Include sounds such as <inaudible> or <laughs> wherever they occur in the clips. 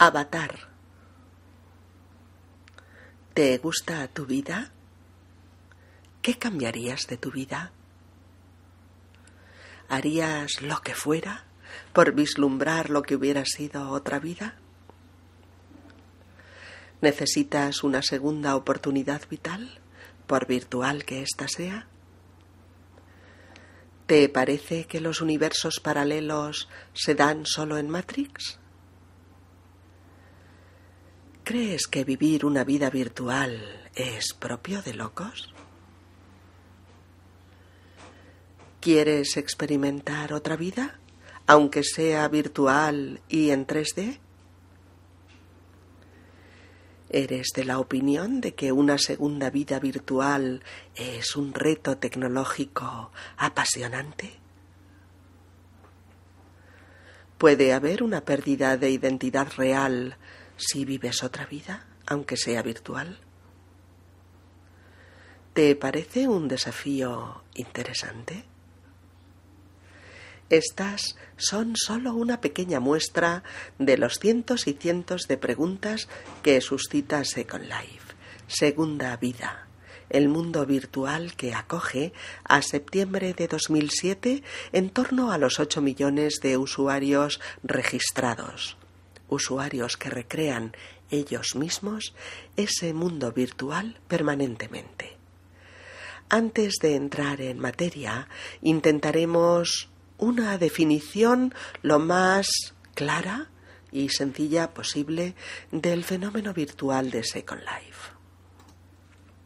Avatar. ¿Te gusta tu vida? ¿Qué cambiarías de tu vida? ¿Harías lo que fuera por vislumbrar lo que hubiera sido otra vida? ¿Necesitas una segunda oportunidad vital, por virtual que ésta sea? ¿Te parece que los universos paralelos se dan solo en Matrix? ¿Crees que vivir una vida virtual es propio de locos? ¿Quieres experimentar otra vida, aunque sea virtual y en 3D? ¿Eres de la opinión de que una segunda vida virtual es un reto tecnológico apasionante? ¿Puede haber una pérdida de identidad real si vives otra vida, aunque sea virtual? ¿Te parece un desafío interesante? Estas son solo una pequeña muestra de los cientos y cientos de preguntas que suscita Second Life, Segunda Vida, el mundo virtual que acoge a septiembre de 2007 en torno a los 8 millones de usuarios registrados usuarios que recrean ellos mismos ese mundo virtual permanentemente. Antes de entrar en materia, intentaremos una definición lo más clara y sencilla posible del fenómeno virtual de Second Life.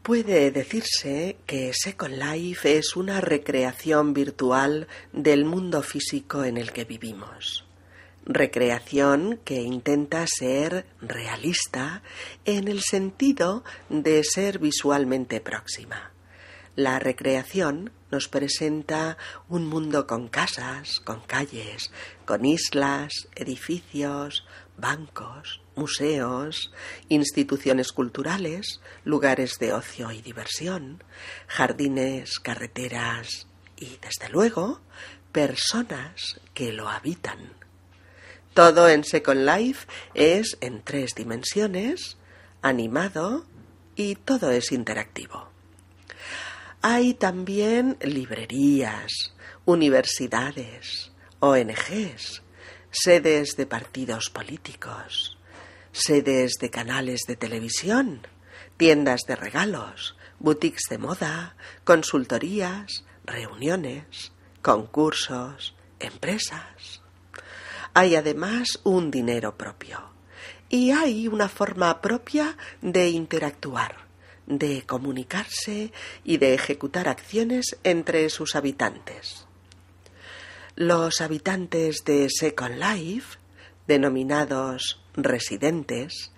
Puede decirse que Second Life es una recreación virtual del mundo físico en el que vivimos recreación que intenta ser realista en el sentido de ser visualmente próxima. La recreación nos presenta un mundo con casas, con calles, con islas, edificios, bancos, museos, instituciones culturales, lugares de ocio y diversión, jardines, carreteras y, desde luego, personas que lo habitan. Todo en Second Life es en tres dimensiones, animado y todo es interactivo. Hay también librerías, universidades, ONGs, sedes de partidos políticos, sedes de canales de televisión, tiendas de regalos, boutiques de moda, consultorías, reuniones, concursos, empresas. Hay además un dinero propio y hay una forma propia de interactuar, de comunicarse y de ejecutar acciones entre sus habitantes. Los habitantes de Second Life, denominados residentes,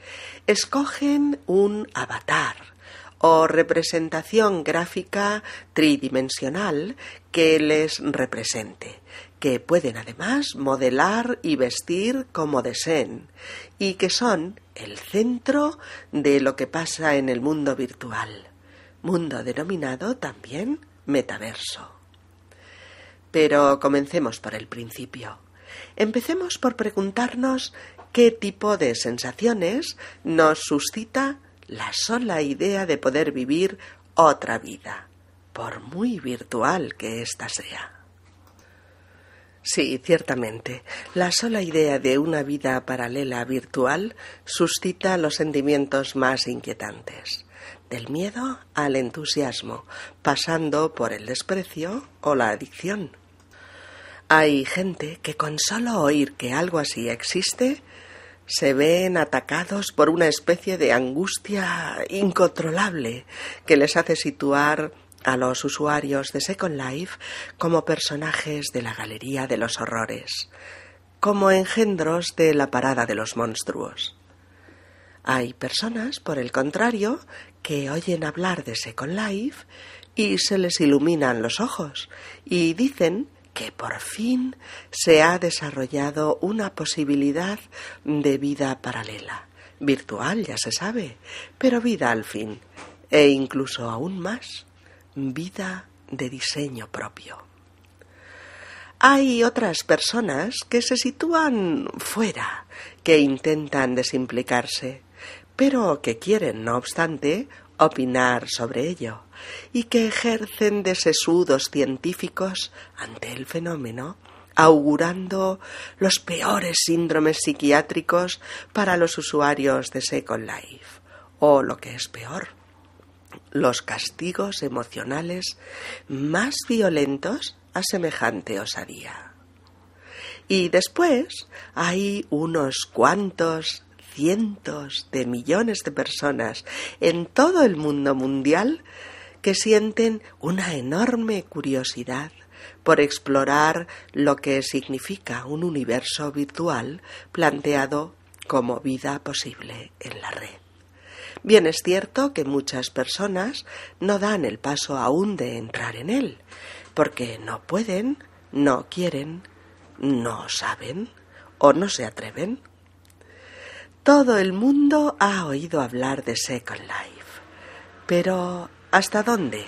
escogen un avatar o representación gráfica tridimensional que les represente que pueden además modelar y vestir como deseen y que son el centro de lo que pasa en el mundo virtual, mundo denominado también metaverso. Pero comencemos por el principio. Empecemos por preguntarnos qué tipo de sensaciones nos suscita la sola idea de poder vivir otra vida, por muy virtual que ésta sea. Sí, ciertamente. La sola idea de una vida paralela virtual suscita los sentimientos más inquietantes, del miedo al entusiasmo, pasando por el desprecio o la adicción. Hay gente que con solo oír que algo así existe, se ven atacados por una especie de angustia incontrolable que les hace situar a los usuarios de Second Life como personajes de la Galería de los Horrores, como engendros de la Parada de los Monstruos. Hay personas, por el contrario, que oyen hablar de Second Life y se les iluminan los ojos y dicen que por fin se ha desarrollado una posibilidad de vida paralela, virtual, ya se sabe, pero vida al fin, e incluso aún más vida de diseño propio. Hay otras personas que se sitúan fuera, que intentan desimplicarse, pero que quieren, no obstante, opinar sobre ello y que ejercen de sesudos científicos ante el fenómeno, augurando los peores síndromes psiquiátricos para los usuarios de Second Life, o lo que es peor, los castigos emocionales más violentos a semejante osadía. Y después hay unos cuantos cientos de millones de personas en todo el mundo mundial que sienten una enorme curiosidad por explorar lo que significa un universo virtual planteado como vida posible en la red. Bien es cierto que muchas personas no dan el paso aún de entrar en él, porque no pueden, no quieren, no saben o no se atreven. Todo el mundo ha oído hablar de Second Life, pero ¿hasta dónde?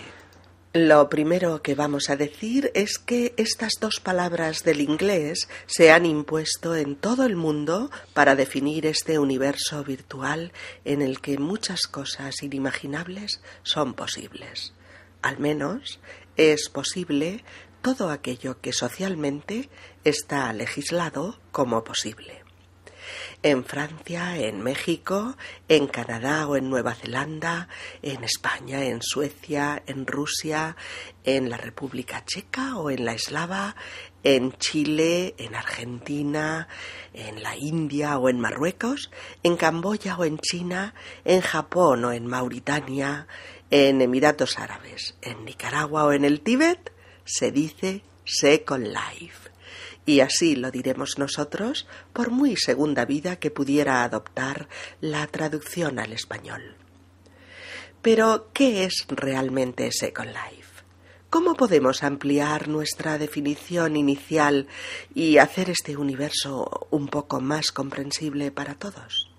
Lo primero que vamos a decir es que estas dos palabras del inglés se han impuesto en todo el mundo para definir este universo virtual en el que muchas cosas inimaginables son posibles. Al menos es posible todo aquello que socialmente está legislado como posible en Francia, en México, en Canadá o en Nueva Zelanda, en España, en Suecia, en Rusia, en la República Checa o en la Eslava, en Chile, en Argentina, en la India o en Marruecos, en Camboya o en China, en Japón o en Mauritania, en Emiratos Árabes, en Nicaragua o en el Tíbet, se dice Second Life y así lo diremos nosotros por muy segunda vida que pudiera adoptar la traducción al español. Pero, ¿qué es realmente Second Life? ¿Cómo podemos ampliar nuestra definición inicial y hacer este universo un poco más comprensible para todos?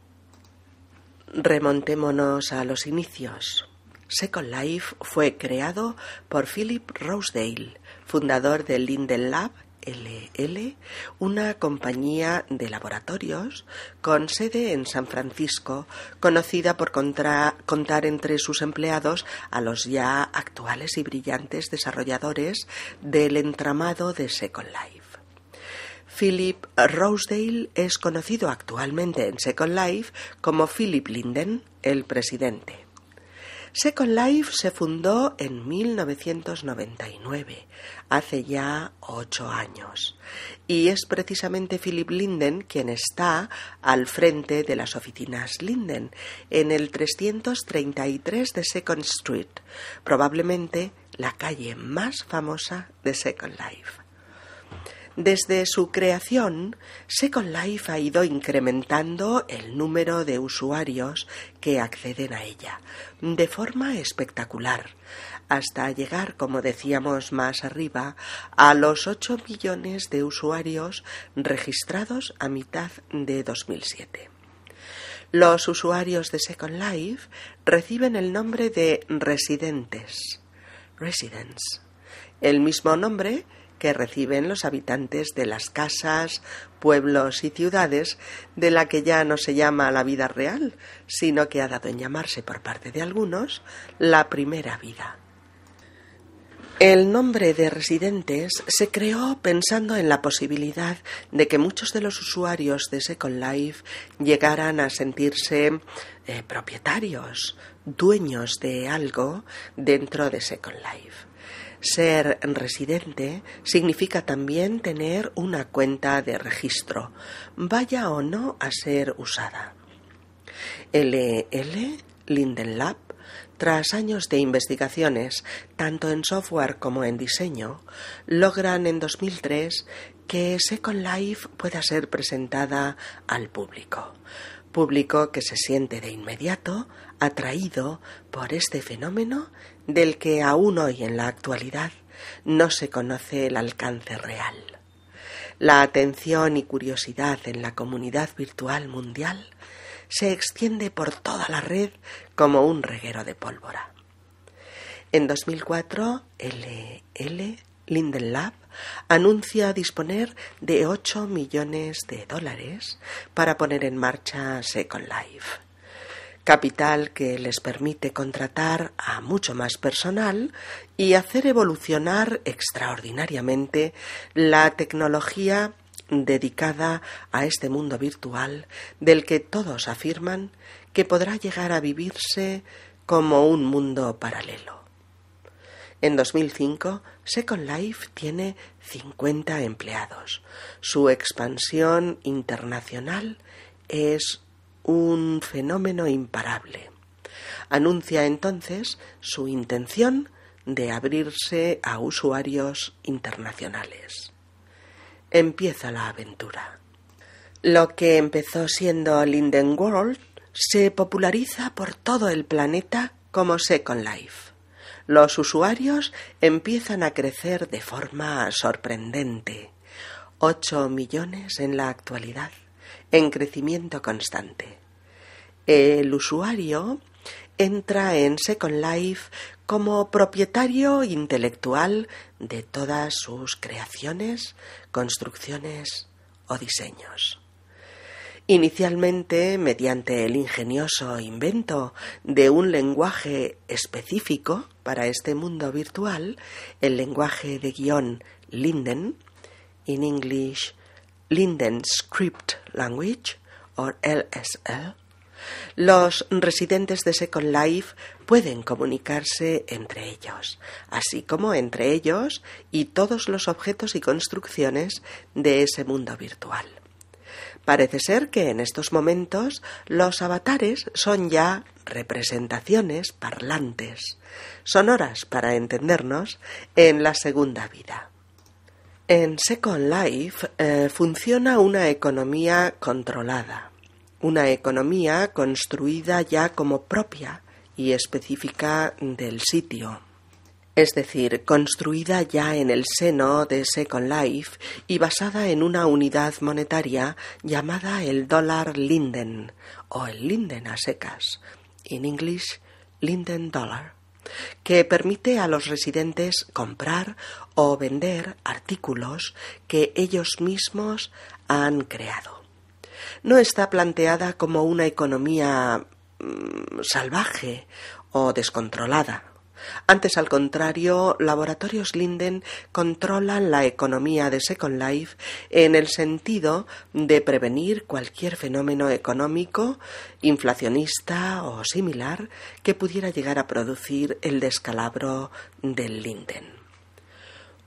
Remontémonos a los inicios. Second Life fue creado por Philip Rosedale, fundador del Linden Lab LL, una compañía de laboratorios con sede en San Francisco, conocida por contar entre sus empleados a los ya actuales y brillantes desarrolladores del entramado de Second Life. Philip Rosedale es conocido actualmente en Second Life como Philip Linden, el presidente. Second Life se fundó en 1999, hace ya ocho años, y es precisamente Philip Linden quien está al frente de las oficinas Linden en el 333 de Second Street, probablemente la calle más famosa de Second Life. Desde su creación, Second Life ha ido incrementando el número de usuarios que acceden a ella de forma espectacular, hasta llegar, como decíamos más arriba, a los 8 millones de usuarios registrados a mitad de 2007. Los usuarios de Second Life reciben el nombre de residentes, residents, el mismo nombre que reciben los habitantes de las casas, pueblos y ciudades de la que ya no se llama la vida real, sino que ha dado en llamarse por parte de algunos la primera vida. El nombre de residentes se creó pensando en la posibilidad de que muchos de los usuarios de Second Life llegaran a sentirse eh, propietarios, dueños de algo dentro de Second Life. Ser residente significa también tener una cuenta de registro, vaya o no a ser usada. LL Linden Lab tras años de investigaciones, tanto en software como en diseño, logran en 2003 que Second Life pueda ser presentada al público. Público que se siente de inmediato atraído por este fenómeno del que aún hoy en la actualidad no se conoce el alcance real. La atención y curiosidad en la comunidad virtual mundial se extiende por toda la red como un reguero de pólvora. En 2004, LL Linden Lab anuncia disponer de 8 millones de dólares para poner en marcha Second Life. Capital que les permite contratar a mucho más personal y hacer evolucionar extraordinariamente la tecnología dedicada a este mundo virtual del que todos afirman que podrá llegar a vivirse como un mundo paralelo. En 2005, Second Life tiene 50 empleados. Su expansión internacional es un fenómeno imparable. Anuncia entonces su intención de abrirse a usuarios internacionales empieza la aventura. Lo que empezó siendo Linden World se populariza por todo el planeta como Second Life. Los usuarios empiezan a crecer de forma sorprendente. Ocho millones en la actualidad, en crecimiento constante. El usuario entra en Second Life como propietario intelectual de todas sus creaciones, construcciones o diseños. Inicialmente, mediante el ingenioso invento de un lenguaje específico para este mundo virtual, el lenguaje de guion Linden, in English Linden Script Language, o LSL, los residentes de Second Life pueden comunicarse entre ellos, así como entre ellos y todos los objetos y construcciones de ese mundo virtual. Parece ser que en estos momentos los avatares son ya representaciones parlantes, sonoras para entendernos, en la segunda vida. En Second Life eh, funciona una economía controlada, una economía construida ya como propia y específica del sitio, es decir, construida ya en el seno de Second Life y basada en una unidad monetaria llamada el dólar Linden o el Linden a secas, en English Linden Dollar, que permite a los residentes comprar o vender artículos que ellos mismos han creado no está planteada como una economía mm, salvaje o descontrolada. Antes, al contrario, Laboratorios Linden controlan la economía de Second Life en el sentido de prevenir cualquier fenómeno económico, inflacionista o similar que pudiera llegar a producir el descalabro del Linden.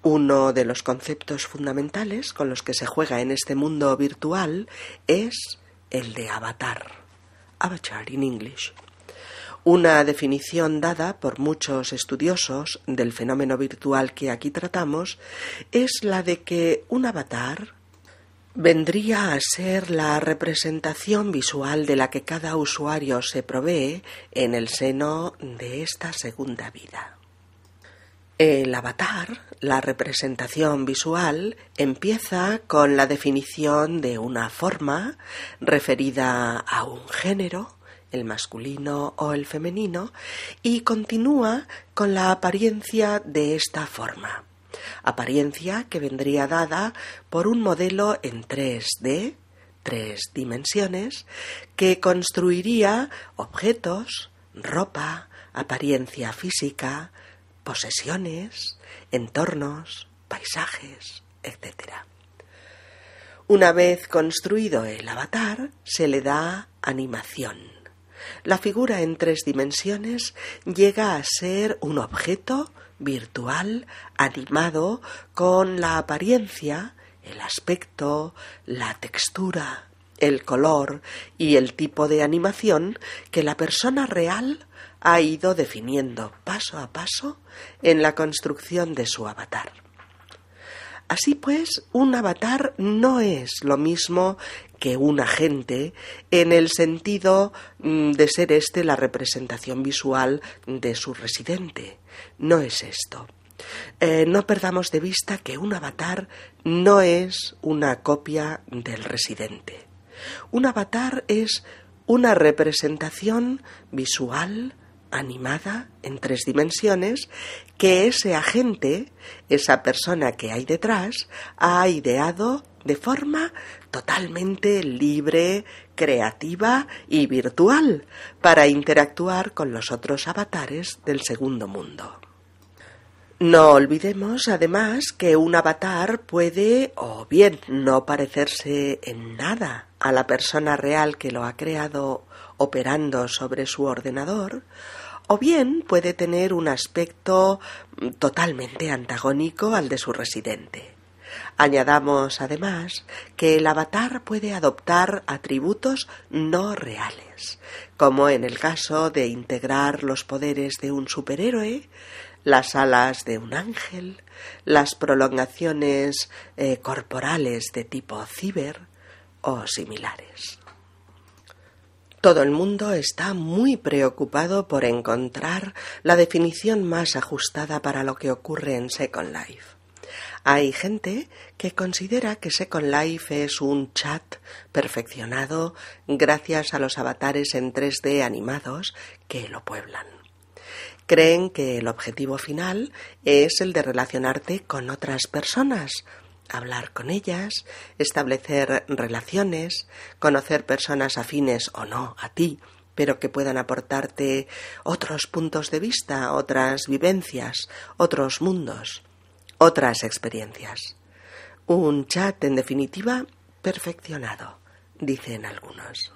Uno de los conceptos fundamentales con los que se juega en este mundo virtual es el de avatar. Avatar in English. Una definición dada por muchos estudiosos del fenómeno virtual que aquí tratamos es la de que un avatar vendría a ser la representación visual de la que cada usuario se provee en el seno de esta segunda vida. El avatar, la representación visual, empieza con la definición de una forma referida a un género, el masculino o el femenino, y continúa con la apariencia de esta forma. Apariencia que vendría dada por un modelo en 3D, tres dimensiones, que construiría objetos, ropa, apariencia física, posesiones, entornos, paisajes, etc. Una vez construido el avatar, se le da animación. La figura en tres dimensiones llega a ser un objeto virtual animado con la apariencia, el aspecto, la textura, el color y el tipo de animación que la persona real ha ido definiendo paso a paso en la construcción de su avatar. Así pues, un avatar no es lo mismo que un agente en el sentido mm, de ser éste la representación visual de su residente. No es esto. Eh, no perdamos de vista que un avatar no es una copia del residente. Un avatar es una representación visual animada en tres dimensiones que ese agente, esa persona que hay detrás, ha ideado de forma totalmente libre, creativa y virtual para interactuar con los otros avatares del segundo mundo. No olvidemos además que un avatar puede o bien no parecerse en nada a la persona real que lo ha creado operando sobre su ordenador, o bien puede tener un aspecto totalmente antagónico al de su residente. Añadamos además que el avatar puede adoptar atributos no reales, como en el caso de integrar los poderes de un superhéroe, las alas de un ángel, las prolongaciones eh, corporales de tipo ciber o similares. Todo el mundo está muy preocupado por encontrar la definición más ajustada para lo que ocurre en Second Life. Hay gente que considera que Second Life es un chat perfeccionado gracias a los avatares en 3D animados que lo pueblan. Creen que el objetivo final es el de relacionarte con otras personas, hablar con ellas, establecer relaciones, conocer personas afines o no a ti, pero que puedan aportarte otros puntos de vista, otras vivencias, otros mundos, otras experiencias. Un chat, en definitiva, perfeccionado, dicen algunos.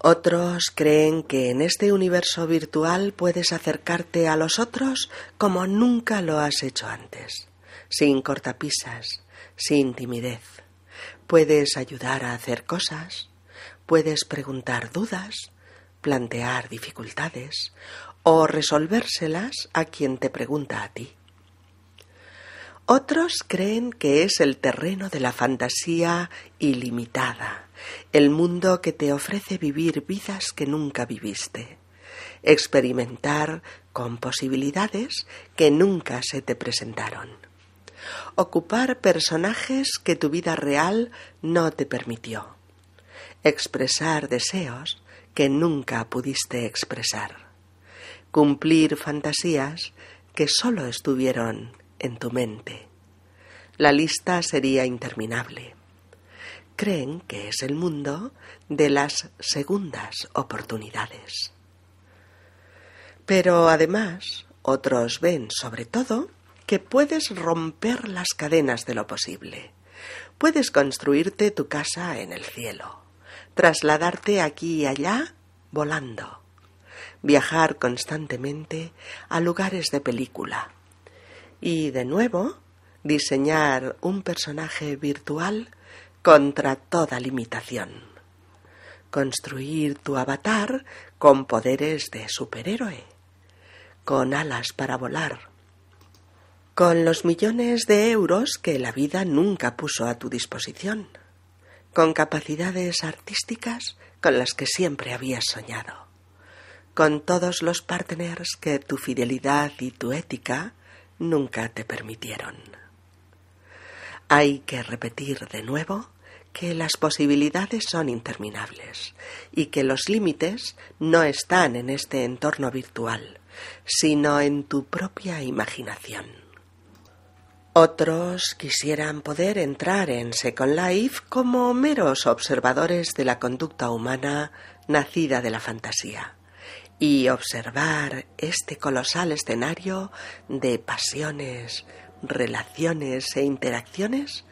Otros creen que en este universo virtual puedes acercarte a los otros como nunca lo has hecho antes sin cortapisas, sin timidez. Puedes ayudar a hacer cosas, puedes preguntar dudas, plantear dificultades o resolvérselas a quien te pregunta a ti. Otros creen que es el terreno de la fantasía ilimitada, el mundo que te ofrece vivir vidas que nunca viviste, experimentar con posibilidades que nunca se te presentaron ocupar personajes que tu vida real no te permitió, expresar deseos que nunca pudiste expresar, cumplir fantasías que sólo estuvieron en tu mente. La lista sería interminable. Creen que es el mundo de las segundas oportunidades. Pero además, otros ven sobre todo que puedes romper las cadenas de lo posible. Puedes construirte tu casa en el cielo, trasladarte aquí y allá volando, viajar constantemente a lugares de película y, de nuevo, diseñar un personaje virtual contra toda limitación. Construir tu avatar con poderes de superhéroe, con alas para volar, con los millones de euros que la vida nunca puso a tu disposición, con capacidades artísticas con las que siempre habías soñado, con todos los partners que tu fidelidad y tu ética nunca te permitieron. Hay que repetir de nuevo que las posibilidades son interminables y que los límites no están en este entorno virtual, sino en tu propia imaginación. Otros quisieran poder entrar en Second Life como meros observadores de la conducta humana nacida de la fantasía y observar este colosal escenario de pasiones, relaciones e interacciones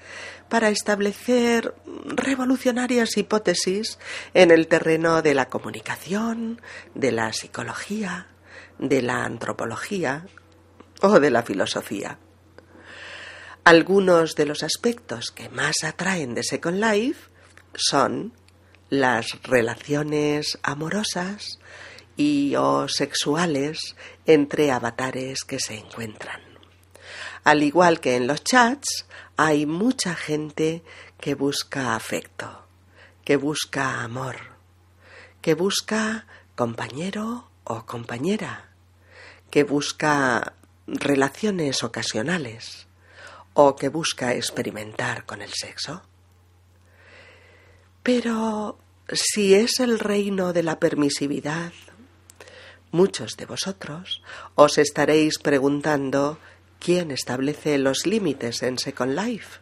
para establecer revolucionarias hipótesis en el terreno de la comunicación, de la psicología, de la antropología o de la filosofía. Algunos de los aspectos que más atraen de Second Life son las relaciones amorosas y o sexuales entre avatares que se encuentran. Al igual que en los chats, hay mucha gente que busca afecto, que busca amor, que busca compañero o compañera, que busca relaciones ocasionales o que busca experimentar con el sexo. Pero si es el reino de la permisividad, Muchos de vosotros os estaréis preguntando quién establece los límites en Second Life.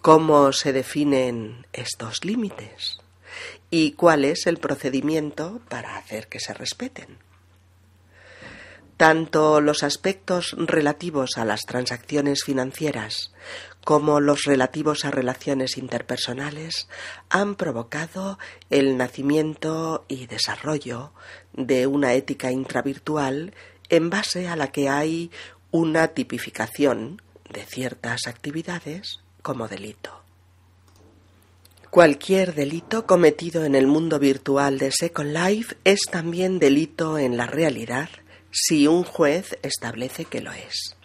¿Cómo se definen estos límites? ¿Y cuál es el procedimiento para hacer que se respeten? Tanto los aspectos relativos a las transacciones financieras como los relativos a relaciones interpersonales han provocado el nacimiento y desarrollo de una ética intravirtual en base a la que hay una tipificación de ciertas actividades como delito. Cualquier delito cometido en el mundo virtual de Second Life es también delito en la realidad si un juez establece que lo es.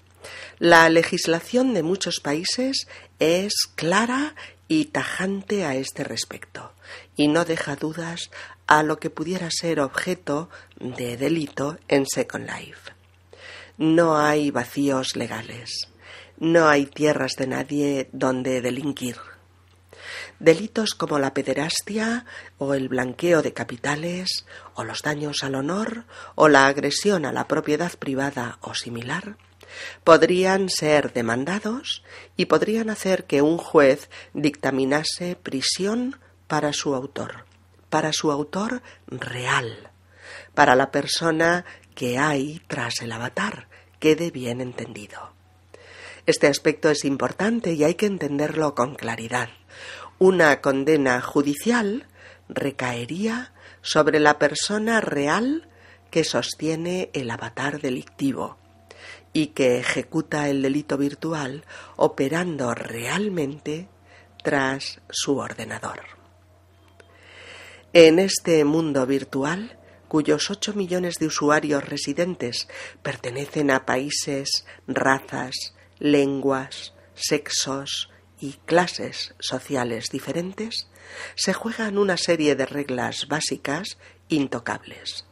La legislación de muchos países es clara y tajante a este respecto y no deja dudas a lo que pudiera ser objeto de delito en Second Life. No hay vacíos legales, no hay tierras de nadie donde delinquir. Delitos como la pederastia o el blanqueo de capitales o los daños al honor o la agresión a la propiedad privada o similar podrían ser demandados y podrían hacer que un juez dictaminase prisión para su autor, para su autor real, para la persona que hay tras el avatar, quede bien entendido. Este aspecto es importante y hay que entenderlo con claridad. Una condena judicial recaería sobre la persona real que sostiene el avatar delictivo y que ejecuta el delito virtual operando realmente tras su ordenador. En este mundo virtual, cuyos ocho millones de usuarios residentes pertenecen a países, razas, lenguas, sexos y clases sociales diferentes, se juegan una serie de reglas básicas intocables.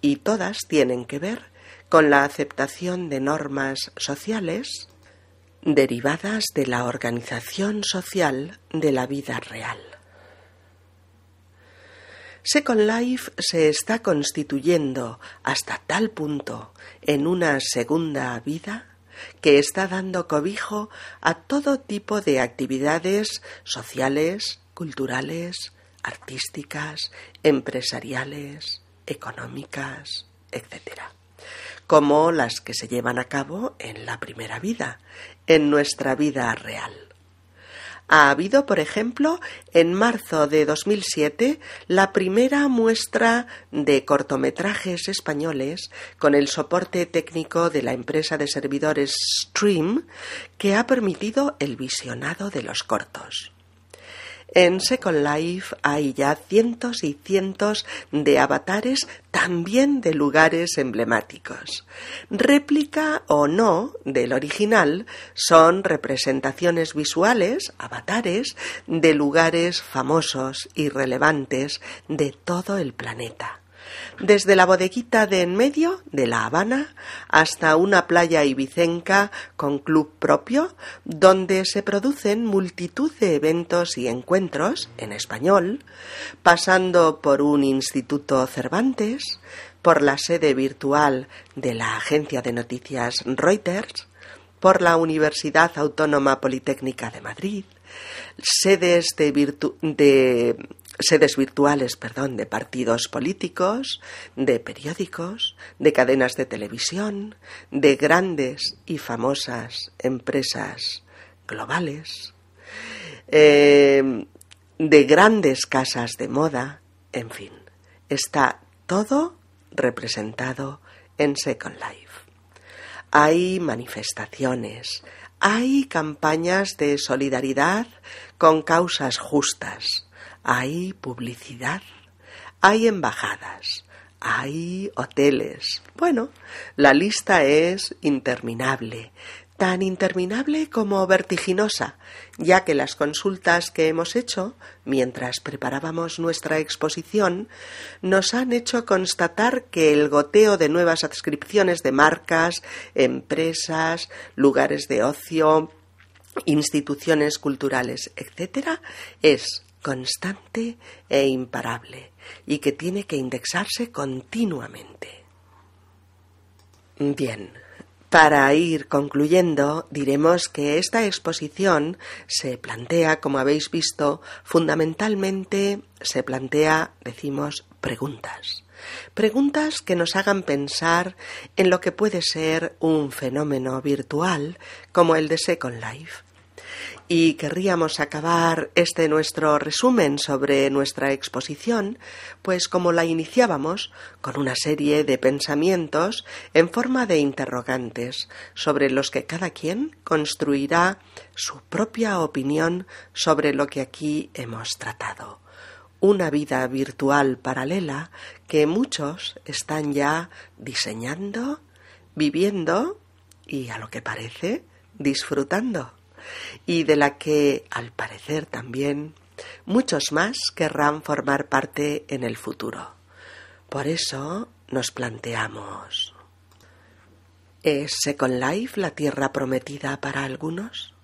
Y todas tienen que ver con la aceptación de normas sociales derivadas de la organización social de la vida real. Second Life se está constituyendo hasta tal punto en una segunda vida que está dando cobijo a todo tipo de actividades sociales, culturales, artísticas, empresariales, económicas, etc., como las que se llevan a cabo en la primera vida, en nuestra vida real. Ha habido, por ejemplo, en marzo de 2007 la primera muestra de cortometrajes españoles con el soporte técnico de la empresa de servidores Stream que ha permitido el visionado de los cortos. En Second Life hay ya cientos y cientos de avatares también de lugares emblemáticos. Réplica o no del original son representaciones visuales, avatares, de lugares famosos y relevantes de todo el planeta desde la bodeguita de en medio de La Habana hasta una playa ibicenca con club propio, donde se producen multitud de eventos y encuentros en español, pasando por un instituto Cervantes, por la sede virtual de la agencia de noticias Reuters, por la Universidad Autónoma Politécnica de Madrid, sedes de, de sedes virtuales, perdón, de partidos políticos, de periódicos, de cadenas de televisión, de grandes y famosas empresas globales, eh, de grandes casas de moda, en fin, está todo representado en Second Life. Hay manifestaciones, hay campañas de solidaridad con causas justas, hay publicidad, hay embajadas, hay hoteles. Bueno, la lista es interminable, tan interminable como vertiginosa, ya que las consultas que hemos hecho mientras preparábamos nuestra exposición nos han hecho constatar que el goteo de nuevas adscripciones de marcas, empresas, lugares de ocio, instituciones culturales, etcétera, es constante e imparable y que tiene que indexarse continuamente. Bien, para ir concluyendo, diremos que esta exposición se plantea, como habéis visto, fundamentalmente se plantea, decimos, preguntas. Preguntas que nos hagan pensar en lo que puede ser un fenómeno virtual como el de Second Life y querríamos acabar este nuestro resumen sobre nuestra exposición, pues como la iniciábamos, con una serie de pensamientos en forma de interrogantes, sobre los que cada quien construirá su propia opinión sobre lo que aquí hemos tratado. Una vida virtual paralela que muchos están ya diseñando, viviendo y, a lo que parece, disfrutando y de la que, al parecer también, muchos más querrán formar parte en el futuro. Por eso nos planteamos ¿Es Second Life la tierra prometida para algunos?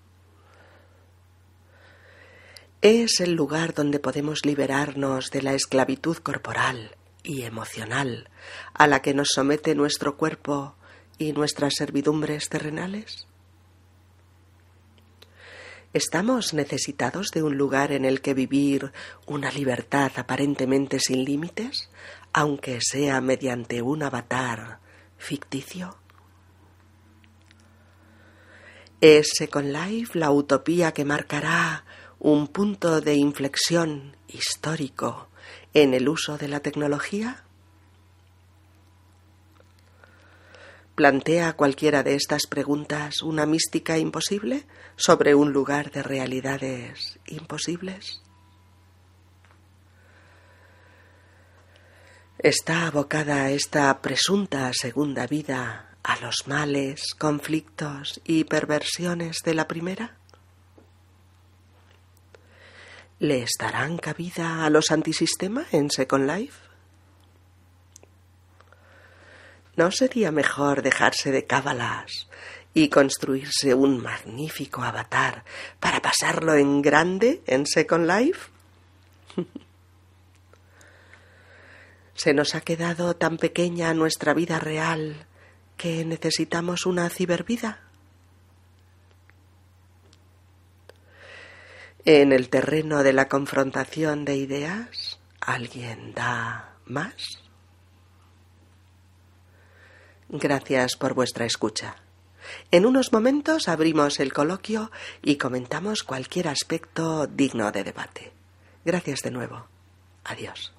Es el lugar donde podemos liberarnos de la esclavitud corporal y emocional a la que nos somete nuestro cuerpo y nuestras servidumbres terrenales. ¿Estamos necesitados de un lugar en el que vivir una libertad aparentemente sin límites, aunque sea mediante un avatar ficticio? ¿Es Second Life la utopía que marcará un punto de inflexión histórico en el uso de la tecnología? ¿Plantea cualquiera de estas preguntas una mística imposible sobre un lugar de realidades imposibles? ¿Está abocada esta presunta segunda vida a los males, conflictos y perversiones de la primera? ¿Le darán cabida a los antisistema en Second Life? ¿No sería mejor dejarse de cábalas y construirse un magnífico avatar para pasarlo en grande en Second Life? <laughs> ¿Se nos ha quedado tan pequeña nuestra vida real que necesitamos una cibervida? En el terreno de la confrontación de ideas, ¿alguien da más? Gracias por vuestra escucha. En unos momentos abrimos el coloquio y comentamos cualquier aspecto digno de debate. Gracias de nuevo. Adiós.